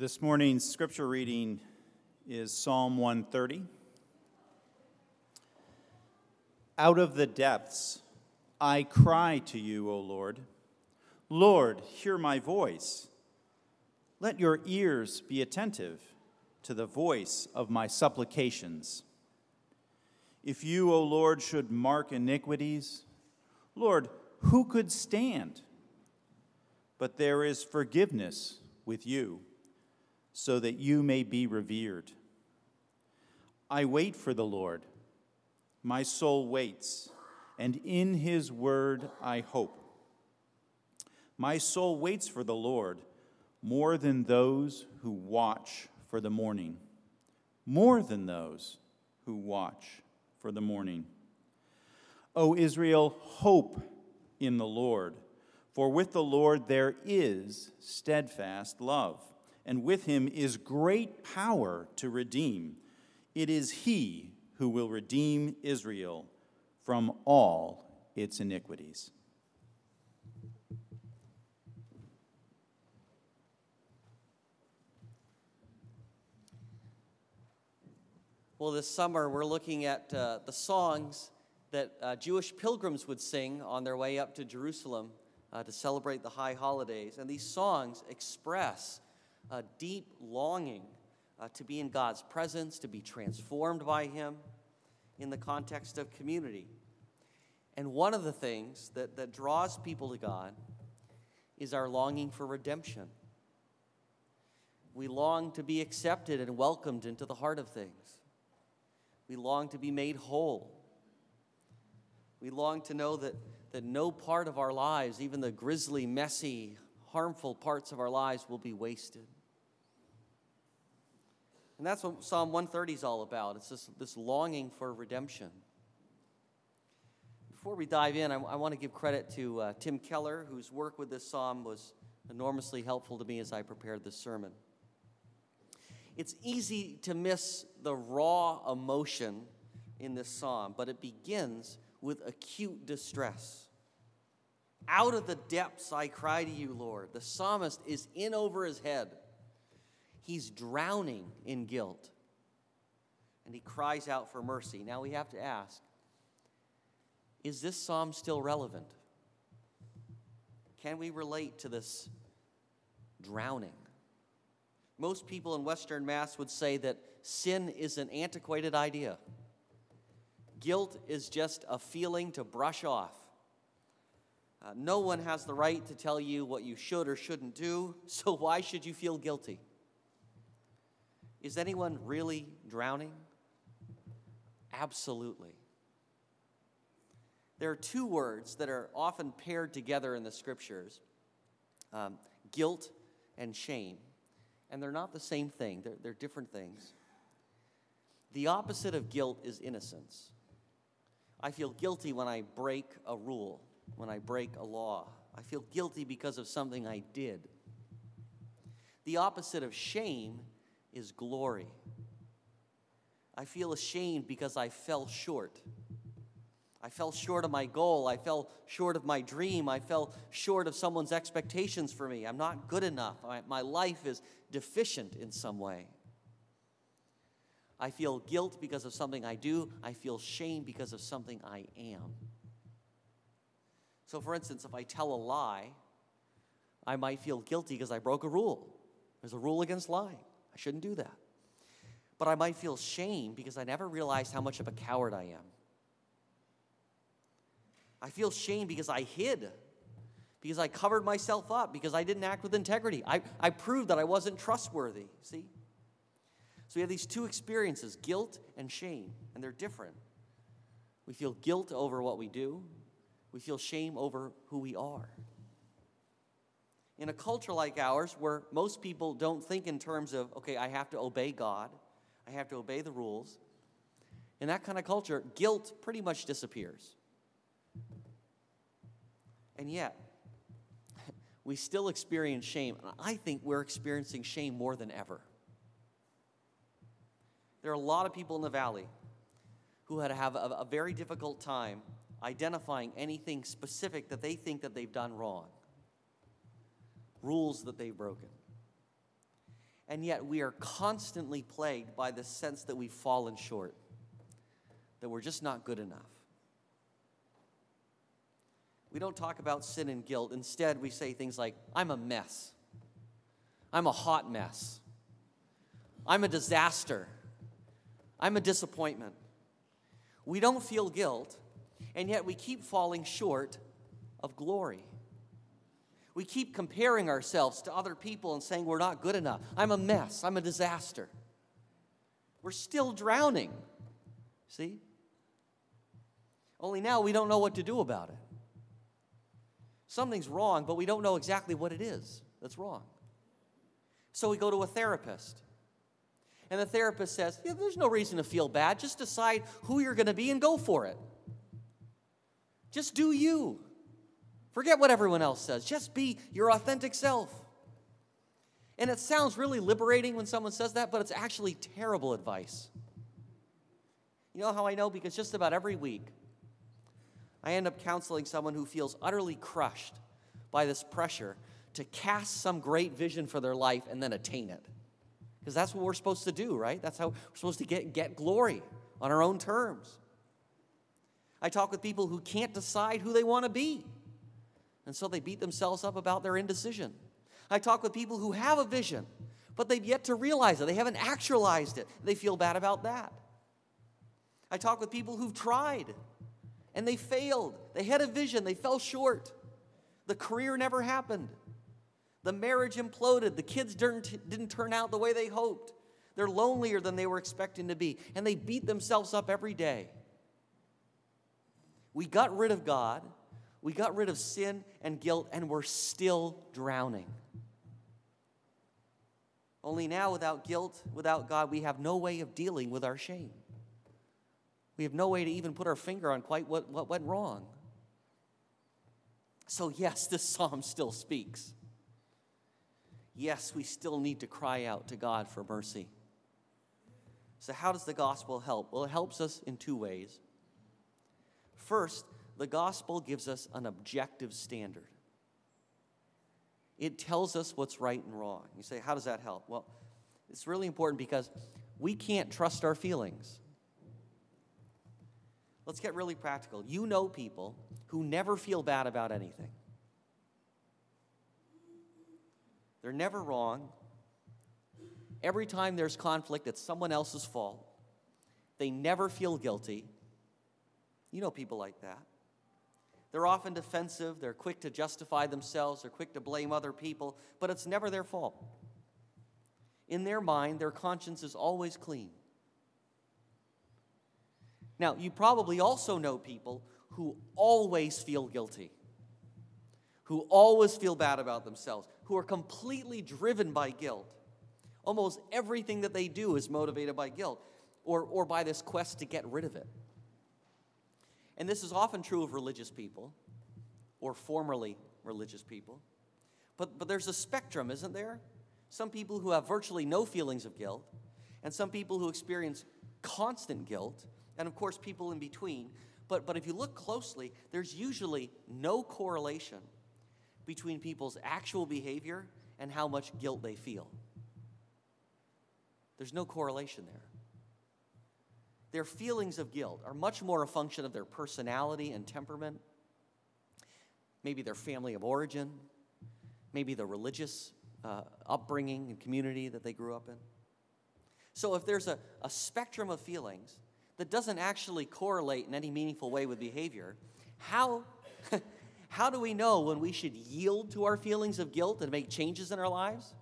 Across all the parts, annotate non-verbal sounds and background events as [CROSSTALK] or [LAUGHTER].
This morning's scripture reading is Psalm 130. Out of the depths I cry to you, O Lord. Lord, hear my voice. Let your ears be attentive to the voice of my supplications. If you, O Lord, should mark iniquities, Lord, who could stand? But there is forgiveness with you so that you may be revered. I wait for the Lord. My soul waits, and in his word I hope. My soul waits for the Lord more than those who watch for the morning, more than those who watch for the morning. O Israel, hope in the Lord, for with the Lord there is steadfast love and with him is great power to redeem. It is he who will redeem Israel from all its iniquities. Well, this summer we're looking at uh, the songs that uh, Jewish pilgrims would sing on their way up to Jerusalem uh, to celebrate the high holidays. And these songs express a deep longing uh, to be in God's presence, to be transformed by Him in the context of community. And one of the things that, that draws people to God is our longing for redemption. We long to be accepted and welcomed into the heart of things. We long to be made whole. We long to know that, that no part of our lives, even the grisly, messy, harmful parts of our lives, will be wasted. And that's what Psalm 130 is all about. It's this, this longing for redemption. Before we dive in, I, I want to give credit to uh, Tim Keller, whose work with this psalm was enormously helpful to me as I prepared this sermon. It's easy to miss the raw emotion in this psalm, but it begins with acute distress. Out of the depths I cry to you, Lord. The psalmist is in over his head. He's drowning in guilt. And he cries out for mercy. Now we have to ask is this psalm still relevant? Can we relate to this drowning? Most people in Western Mass would say that sin is an antiquated idea. Guilt is just a feeling to brush off. Uh, no one has the right to tell you what you should or shouldn't do, [LAUGHS] so why should you feel guilty? Is anyone really drowning? Absolutely. There are two words that are often paired together in the scriptures um, guilt and shame. And they're not the same thing, they're, they're different things. The opposite of guilt is innocence. I feel guilty when I break a rule, when I break a law. I feel guilty because of something I did. The opposite of shame is glory. I feel ashamed because I fell short. I fell short of my goal. I fell short of my dream. I fell short of someone's expectations for me. I'm not good enough. My life is deficient in some way. I feel guilt because of something I do. I feel shame because of something I am. So, for instance, if I tell a lie, I might feel guilty because I broke a rule. There's a rule against lying. I shouldn't do that. But I might feel shame because I never realized how much of a coward I am. I feel shame because I hid, because I covered myself up, because I didn't act with integrity. I, I proved that I wasn't trustworthy. See? So we have these two experiences guilt and shame, and they're different. We feel guilt over what we do, we feel shame over who we are in a culture like ours where most people don't think in terms of, okay, I have to obey God, I have to obey the rules, in that kind of culture, guilt pretty much disappears. And yet, [LAUGHS] we still experience shame. And I think we're experiencing shame more than ever. There are a lot of people in the valley who had to have a, a very difficult time identifying anything specific that they think that they've done wrong rules that they've broken. And yet we are constantly plagued by the sense that we've fallen short, that we're just not good enough. We don't talk about sin and guilt. Instead, we say things like, I'm a mess. I'm a hot mess. I'm a disaster. I'm a disappointment. We don't feel guilt, and yet we keep falling short of glory. We keep comparing ourselves to other people and saying we're not good enough. I'm a mess. I'm a disaster. We're still drowning. See? Only now we don't know what to do about it. Something's wrong, but we don't know exactly what it is that's wrong. So we go to a therapist. And the therapist says, yeah, There's no reason to feel bad. Just decide who you're going to be and go for it. Just do you. Forget what everyone else says. Just be your authentic self. And it sounds really liberating when someone says that, but it's actually terrible advice. You know how I know? Because just about every week, I end up counseling someone who feels utterly crushed by this pressure to cast some great vision for their life and then attain it. Because that's what we're supposed to do, right? That's how we're supposed to get, get glory on our own terms. I talk with people who can't decide who they want to be, and so they beat themselves up about their indecision. I talk with people who have a vision, but they've yet to realize it. They haven't actualized it. They feel bad about that. I talk with people who've tried and they failed. They had a vision, they fell short. The career never happened. The marriage imploded. The kids didn't, didn't turn out the way they hoped. They're lonelier than they were expecting to be, and they beat themselves up every day. We got rid of God, we got rid of sin and guilt, and we're still drowning. Only now, without guilt, without God, we have no way of dealing with our shame. We have no way to even put our finger on quite what, what went wrong. So, yes, this psalm still speaks. Yes, we still need to cry out to God for mercy. So, how does the gospel help? Well, it helps us in two ways. First, the gospel gives us an objective standard. It tells us what's right and wrong. You say, how does that help? Well, it's really important because we can't trust our feelings. Let's get really practical. You know people who never feel bad about anything. They're never wrong. Every time there's conflict, it's someone else's fault. They never feel guilty. You know people like that. They're often defensive, they're quick to justify themselves, they're quick to blame other people, but it's never their fault. In their mind, their conscience is always clean. Now, you probably also know people who always feel guilty, who always feel bad about themselves, who are completely driven by guilt. Almost everything that they do is motivated by guilt or, or by this quest to get rid of it. And this is often true of religious people or formerly religious people. But, but there's a spectrum, isn't there? Some people who have virtually no feelings of guilt, and some people who experience constant guilt, and of course, people in between. But, but if you look closely, there's usually no correlation between people's actual behavior and how much guilt they feel. There's no correlation there. Their feelings of guilt are much more a function of their personality and temperament, maybe their family of origin, maybe the religious uh, upbringing and community that they grew up in. So, if there's a, a spectrum of feelings, that doesn't actually correlate in any meaningful way with behavior, how, [LAUGHS] how do we know when we should yield to our feelings of guilt and make changes in our lives?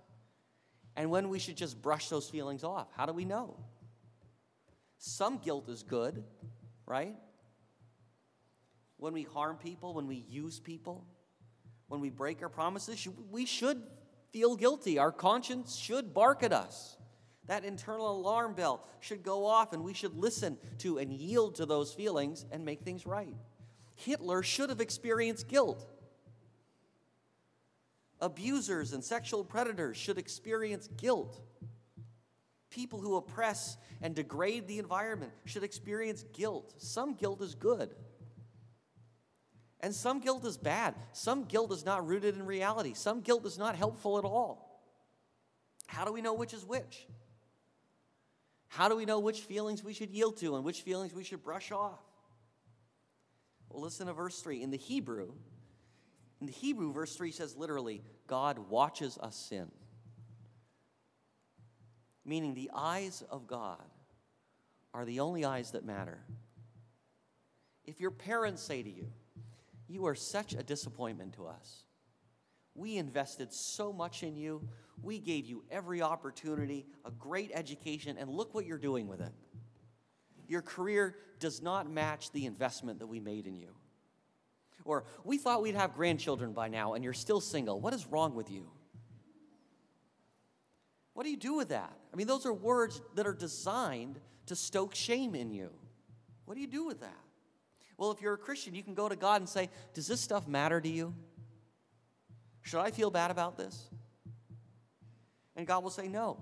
And when we should just brush those feelings off? How do we know? Some guilt is good, right? When we harm people, when we use people, when we break our promises, we should feel guilty. Our conscience should bark at us. That internal alarm bell should go off, and we should listen to and yield to those feelings and make things right. Hitler should have experienced guilt. Abusers and sexual predators should experience guilt. People who oppress and degrade the environment should experience guilt. Some guilt is good. And some guilt is bad. Some guilt is not rooted in reality. Some guilt is not helpful at all. How do we know which is which? How do we know which feelings we should yield to and which feelings we should brush off? Well, listen to verse 3. In the Hebrew, in the Hebrew, verse 3 says literally, God watches us sin. Meaning the eyes of God are the only eyes that matter. If your parents say to you, You are such a disappointment to us, we invested so much in you, we gave you every opportunity, a great education, and look what you're doing with it. Your career does not match the investment that we made in you. Or, we thought we'd have grandchildren by now, and you're still single. What is wrong with you? What do you do with that? I mean, those are words that are designed to stoke shame in you. What do you do with that? Well, if you're a Christian, you can go to God and say, Does this stuff matter to you? Should I feel bad about this? And God will say, No.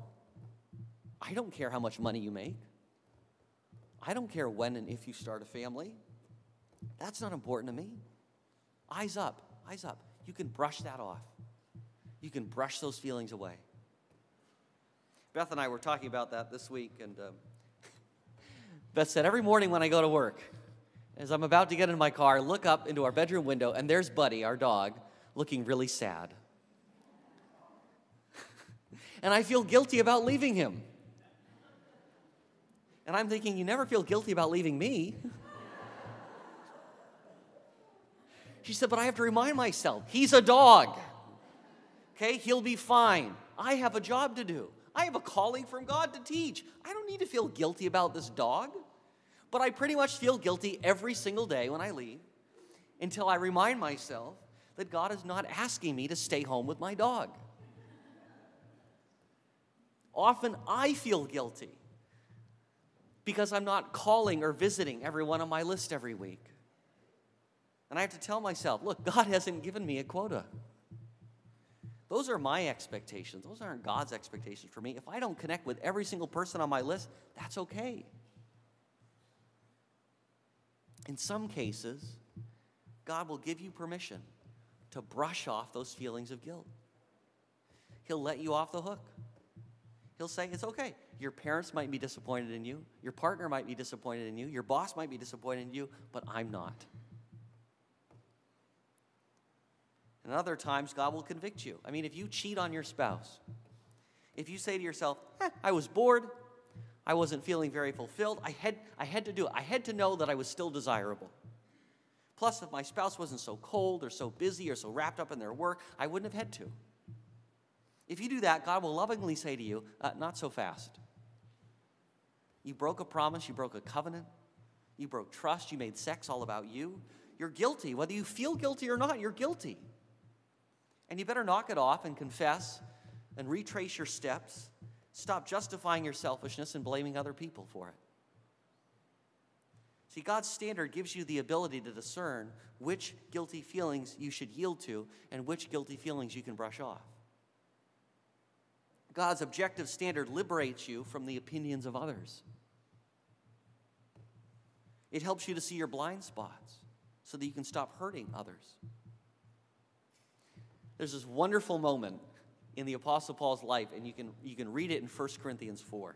I don't care how much money you make. I don't care when and if you start a family. That's not important to me. Eyes up, eyes up. You can brush that off. You can brush those feelings away. Beth and I were talking about that this week, and um, [LAUGHS] Beth said, Every morning when I go to work, as I'm about to get in my car, look up into our bedroom window, and there's Buddy, our dog, looking really sad. [LAUGHS] and I feel guilty about leaving him. And I'm thinking, You never feel guilty about leaving me. [LAUGHS] she said, But I have to remind myself, he's a dog. Okay, he'll be fine. I have a job to do. I have a calling from God to teach. I don't need to feel guilty about this dog. But I pretty much feel guilty every single day when I leave until I remind myself that God is not asking me to stay home with my dog. Often I feel guilty because I'm not calling or visiting everyone on my list every week. And I have to tell myself, look, God hasn't given me a quota. Those are my expectations. Those aren't God's expectations for me. If I don't connect with every single person on my list, that's okay. In some cases, God will give you permission to brush off those feelings of guilt. He'll let you off the hook. He'll say, It's okay. Your parents might be disappointed in you, your partner might be disappointed in you, your boss might be disappointed in you, but I'm not. And other times, God will convict you. I mean, if you cheat on your spouse, if you say to yourself, eh, I was bored, I wasn't feeling very fulfilled, I had, I had to do it. I had to know that I was still desirable. Plus, if my spouse wasn't so cold or so busy or so wrapped up in their work, I wouldn't have had to. If you do that, God will lovingly say to you, uh, Not so fast. You broke a promise, you broke a covenant, you broke trust, you made sex all about you. You're guilty. Whether you feel guilty or not, you're guilty. And you better knock it off and confess and retrace your steps. Stop justifying your selfishness and blaming other people for it. See, God's standard gives you the ability to discern which guilty feelings you should yield to and which guilty feelings you can brush off. God's objective standard liberates you from the opinions of others. It helps you to see your blind spots so that you can stop hurting others. There's this wonderful moment in the Apostle Paul's life, and you can, you can read it in 1 Corinthians 4.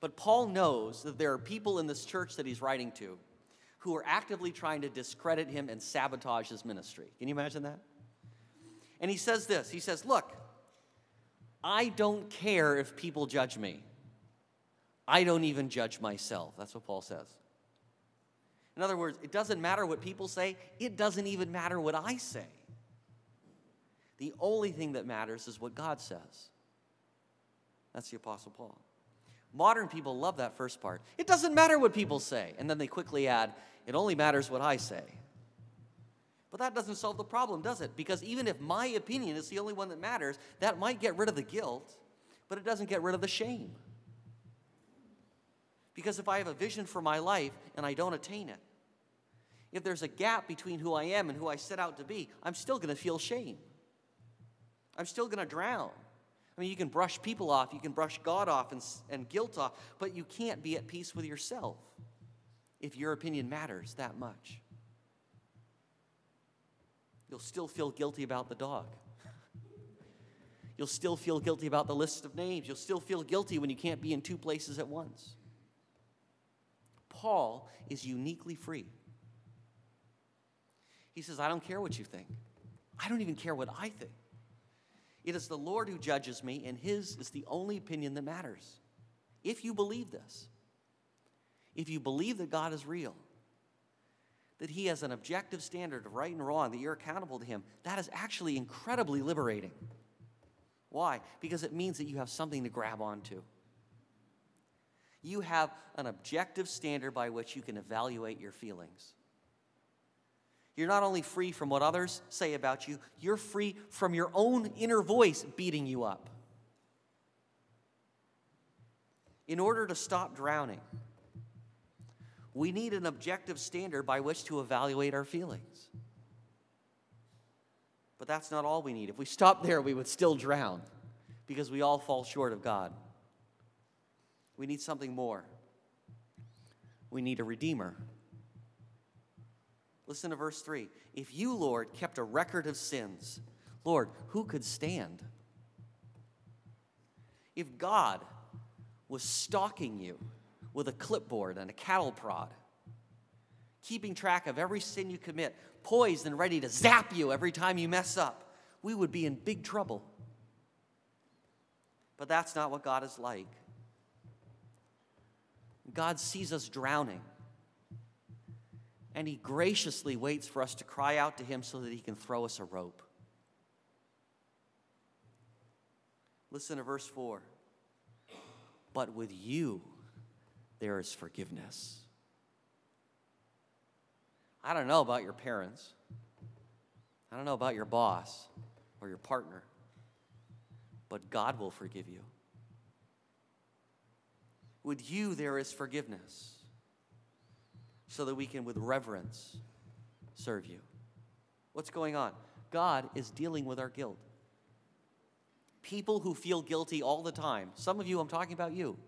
But Paul knows that there are people in this church that he's writing to who are actively trying to discredit him and sabotage his ministry. Can you imagine that? And he says this He says, Look, I don't care if people judge me. I don't even judge myself. That's what Paul says. In other words, it doesn't matter what people say, it doesn't even matter what I say. The only thing that matters is what God says. That's the Apostle Paul. Modern people love that first part. It doesn't matter what people say. And then they quickly add, it only matters what I say. But that doesn't solve the problem, does it? Because even if my opinion is the only one that matters, that might get rid of the guilt, but it doesn't get rid of the shame. Because if I have a vision for my life and I don't attain it, if there's a gap between who I am and who I set out to be, I'm still going to feel shame. I'm still going to drown. I mean, you can brush people off, you can brush God off and, and guilt off, but you can't be at peace with yourself if your opinion matters that much. You'll still feel guilty about the dog. [LAUGHS] You'll still feel guilty about the list of names. You'll still feel guilty when you can't be in two places at once. Paul is uniquely free. He says, I don't care what you think. I don't even care what I think. It is the Lord who judges me, and His is the only opinion that matters. If you believe this, if you believe that God is real, that He has an objective standard of right and wrong, that you're accountable to Him, that is actually incredibly liberating. Why? Because it means that you have something to grab onto. You have an objective standard by which you can evaluate your feelings. You're not only free from what others say about you, you're free from your own inner voice beating you up. In order to stop drowning, we need an objective standard by which to evaluate our feelings. But that's not all we need. If we stopped there, we would still drown because we all fall short of God. We need something more. We need a redeemer. Listen to verse 3. If you, Lord, kept a record of sins, Lord, who could stand? If God was stalking you with a clipboard and a cattle prod, keeping track of every sin you commit, poised and ready to zap you every time you mess up, we would be in big trouble. But that's not what God is like. God sees us drowning and he graciously waits for us to cry out to him so that he can throw us a rope. Listen to verse 4. But with you, there is forgiveness. I don't know about your parents. I don't know about your boss or your partner, but God will forgive you. With you, there is forgiveness so that we can, with reverence, serve you. What's going on? God is dealing with our guilt. People who feel guilty all the time, some of you, I'm talking about you.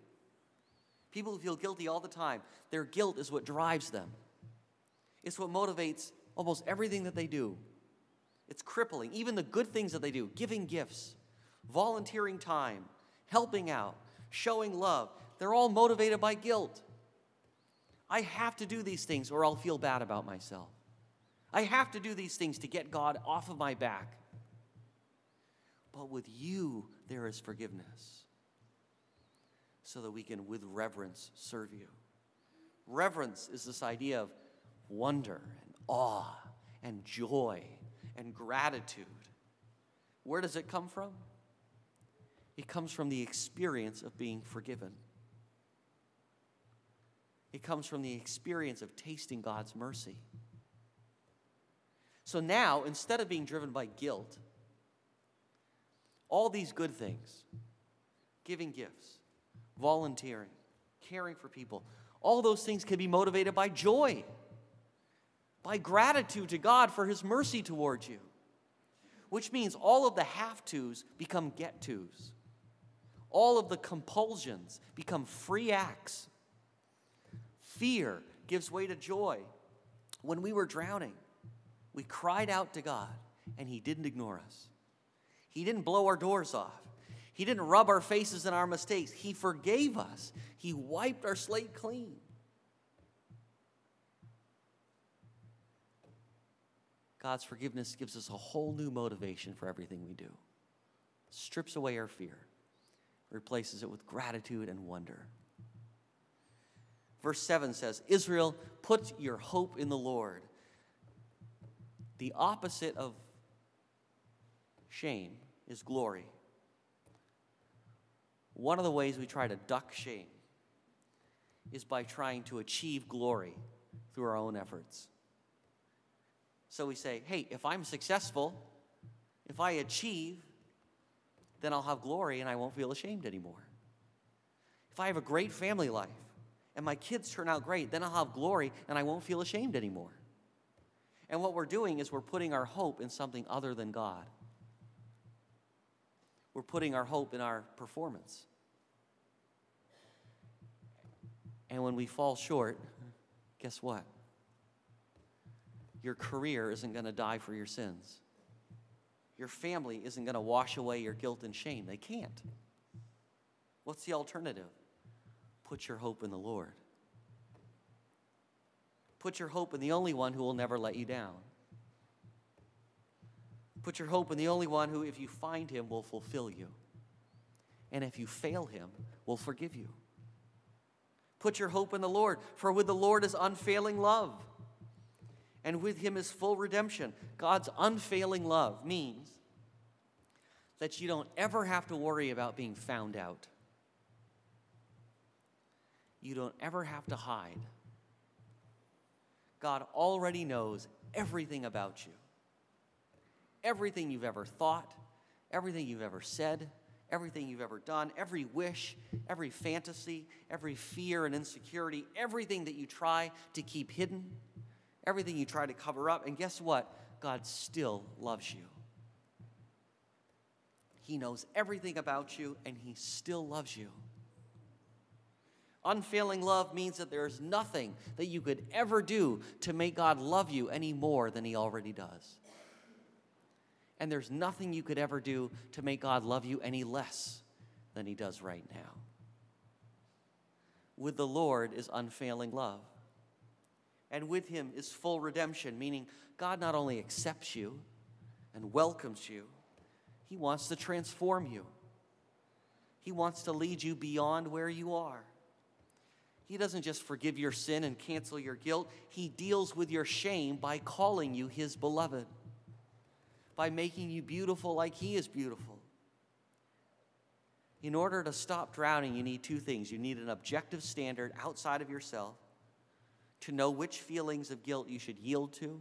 People who feel guilty all the time, their guilt is what drives them. It's what motivates almost everything that they do. It's crippling. Even the good things that they do, giving gifts, volunteering time, helping out, showing love, they're all motivated by guilt. I have to do these things or I'll feel bad about myself. I have to do these things to get God off of my back. But with you, there is forgiveness so that we can, with reverence, serve you. Reverence is this idea of wonder and awe and joy and gratitude. Where does it come from? It comes from the experience of being forgiven. It comes from the experience of tasting God's mercy. So now, instead of being driven by guilt, all these good things, giving gifts, volunteering, caring for people, all those things can be motivated by joy, by gratitude to God for His mercy towards you, which means all of the have tos become get tos. All of the compulsions become free acts Fear gives way to joy. When we were drowning, we cried out to God, and He didn't ignore us. He didn't blow our doors off. He didn't rub our faces in our mistakes. He forgave us. He wiped our slate clean. God's forgiveness gives us a whole new motivation for everything we do. Strips away our fear, replaces it with gratitude and wonder. Verse 7 says, Israel, put your hope in the Lord. The opposite of shame is glory. One of the ways we try to duck shame is by trying to achieve glory through our own efforts. So we say, hey, if I'm successful, if I achieve, then I'll have glory and I won't feel ashamed anymore. If I have a great family life, and my kids turn out great, then I'll have glory and I won't feel ashamed anymore. And what we're doing is we're putting our hope in something other than God. We're putting our hope in our performance. And when we fall short, guess what? Your career isn't going to die for your sins. your family isn't going to wash away your guilt and shame. They can't. What's the alternative? Put your hope in the Lord. Put your hope in the only one who will never let you down. Put your hope in the only one who, if you find him, will fulfill you. And if you fail him, will forgive you. Put your hope in the Lord, for with the Lord is unfailing love, and with him is full redemption. God's unfailing love means that you don't ever have to worry about being found out. You don't ever have to hide. God already knows everything about you. Everything you've ever thought, everything you've ever said, everything you've ever done, every wish, every fantasy, every fear and insecurity, everything that you try to keep hidden, everything you try to cover up. And guess what? God still loves you. He knows everything about you, and He still loves you. Unfailing love means that there is nothing that you could ever do to make God love you any more than He already does. And there's nothing you could ever do to make God love you any less than He does right now. With the Lord is unfailing love. And with Him is full redemption, meaning God not only accepts you and welcomes you, He wants to transform you. He wants to lead you beyond where you are. He doesn't just forgive your sin and cancel your guilt, He deals with your shame by calling you His beloved by making you beautiful like He is beautiful. In order to stop drowning, you need two things. You need an objective standard outside of yourself to know which feelings of guilt you should yield to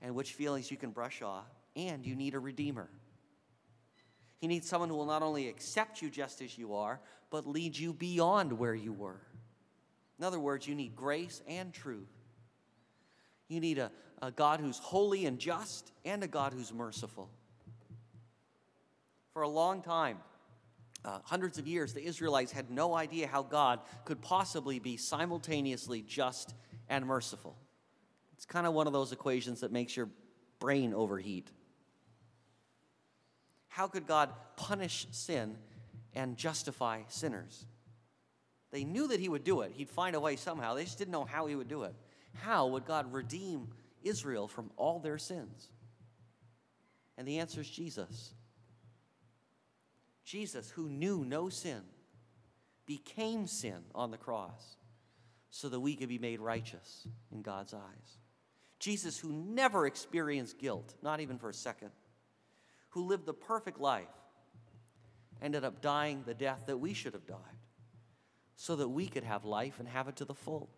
and which feelings you can brush off, and you need a redeemer. You need someone who will not only accept you just as you are, but lead you beyond where you were. In other words, you need grace and truth. You need a, a God who's holy and just, and a God who's merciful. For a long time, uh, hundreds of years, the Israelites had no idea how God could possibly be simultaneously just and merciful. It's kind of one of those equations that makes your brain overheat. How could God punish sin and justify sinners? They knew that He would do it. He'd find a way somehow. They just didn't know how He would do it. How would God redeem Israel from all their sins? And the answer is Jesus. Jesus, who knew no sin, became sin on the cross so that we could be made righteous in God's eyes. Jesus, who never experienced guilt, not even for a second, who lived the perfect life, ended up dying the death that we should have died so that we could have life and have it to the full.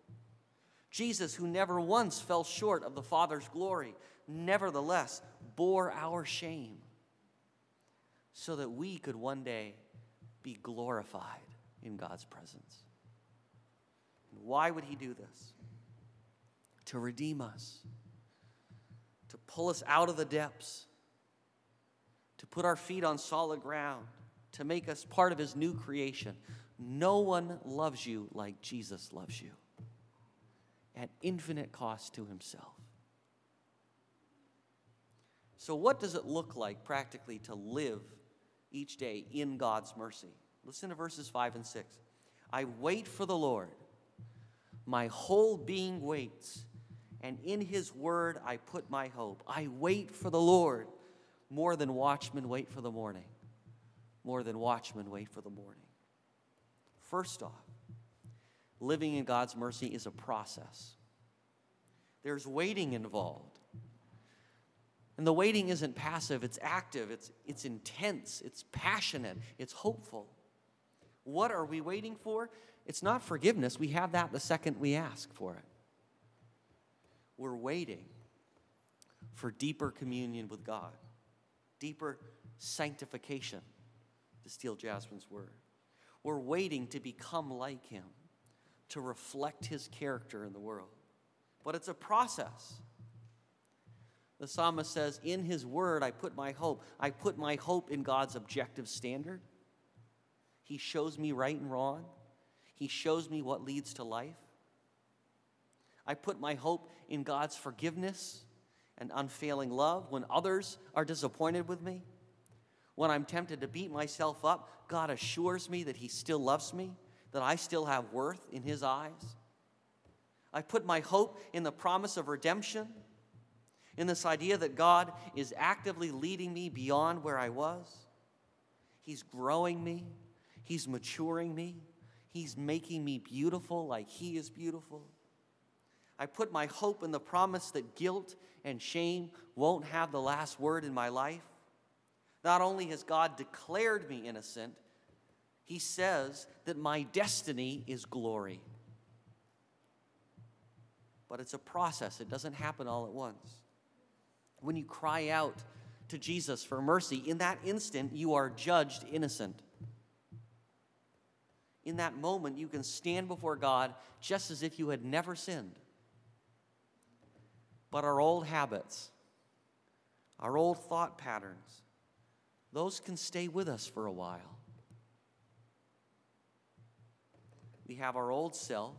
Jesus, who never once fell short of the Father's glory, nevertheless bore our shame so that we could one day be glorified in God's presence. And why would He do this? To redeem us, to pull us out of the depths, to put our feet on solid ground, to make us part of His new creation. No one loves you like Jesus loves you at infinite cost to himself. So, what does it look like practically to live each day in God's mercy? Listen to verses 5 and 6. I wait for the Lord, my whole being waits, and in his word I put my hope. I wait for the Lord more than watchmen wait for the morning, more than watchmen wait for the morning. First off, living in God's mercy is a process. There's waiting involved. And the waiting isn't passive, it's active, it's, it's intense, it's passionate, it's hopeful. What are we waiting for? It's not forgiveness. We have that the second we ask for it. We're waiting for deeper communion with God, deeper sanctification, to steal Jasmine's word. We're waiting to become like Him to reflect his character in the world. But it's a process. The psalmist says, In his word, I put my hope. I put my hope in God's objective standard. He shows me right and wrong, He shows me what leads to life. I put my hope in God's forgiveness and unfailing love when others are disappointed with me. When I'm tempted to beat myself up, God assures me that He still loves me, that I still have worth in His eyes. I put my hope in the promise of redemption, in this idea that God is actively leading me beyond where I was. He's growing me, He's maturing me, He's making me beautiful like He is beautiful. I put my hope in the promise that guilt and shame won't have the last word in my life. Not only has God declared me innocent, He says that my destiny is glory. But it's a process, it doesn't happen all at once. When you cry out to Jesus for mercy, in that instant, you are judged innocent. In that moment, you can stand before God just as if you had never sinned. But our old habits, our old thought patterns, those can stay with us for a while. We have our old self,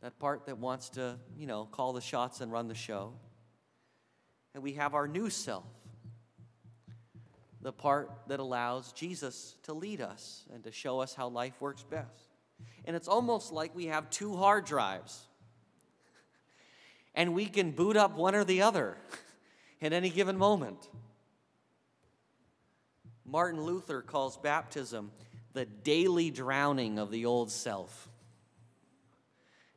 that part that wants to, you know, call the shots and run the show. And we have our new self, the part that allows Jesus to lead us and to show us how life works best. And it's almost like we have two hard drives [LAUGHS] and we can boot up one or the other [LAUGHS] at any given moment. Martin Luther calls baptism the daily drowning of the old self.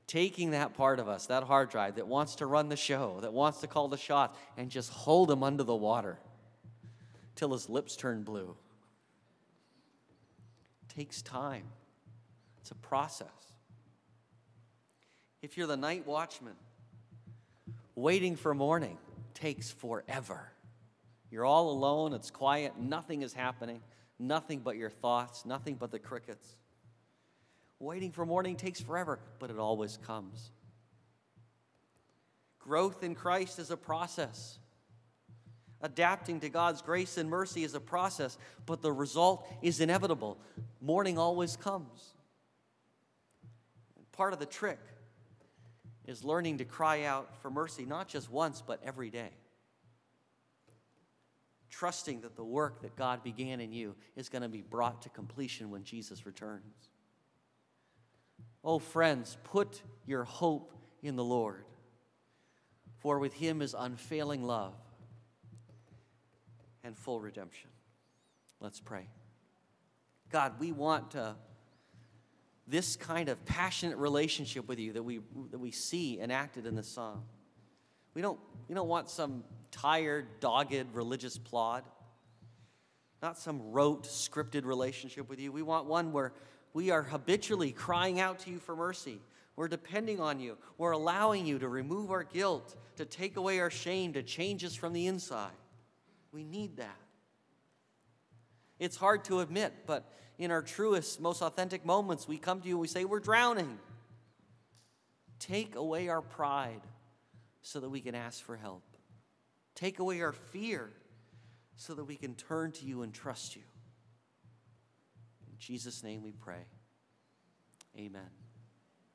Taking that part of us, that hard drive that wants to run the show, that wants to call the shots, and just hold him under the water till his lips turn blue. It takes time, it's a process. If you're the night watchman, Waiting for morning takes forever. You're all alone, it's quiet, nothing is happening, nothing but your thoughts, nothing but the crickets. Waiting for morning takes forever, but it always comes. Growth in Christ is a process. Adapting to God's grace and mercy is a process, but the result is inevitable. Morning always comes. Part of the trick is learning to cry out for mercy, not just once, but every day. Trusting that the work that God began in you is going to be brought to completion when Jesus returns. Oh, friends, put your hope in the Lord, for with him is unfailing love and full redemption. Let's pray. God, we want to this kind of passionate relationship with you that we, that we see enacted in the song. We don't, we don't want some tired, dogged religious plod, not some rote, scripted relationship with you. We want one where we are habitually crying out to you for mercy. We're depending on you. We're allowing you to remove our guilt, to take away our shame, to change us from the inside. We need that. It's hard to admit, but in our truest, most authentic moments, we come to you and we say, We're drowning. Take away our pride so that we can ask for help. Take away our fear so that we can turn to you and trust you. In Jesus' name we pray. Amen.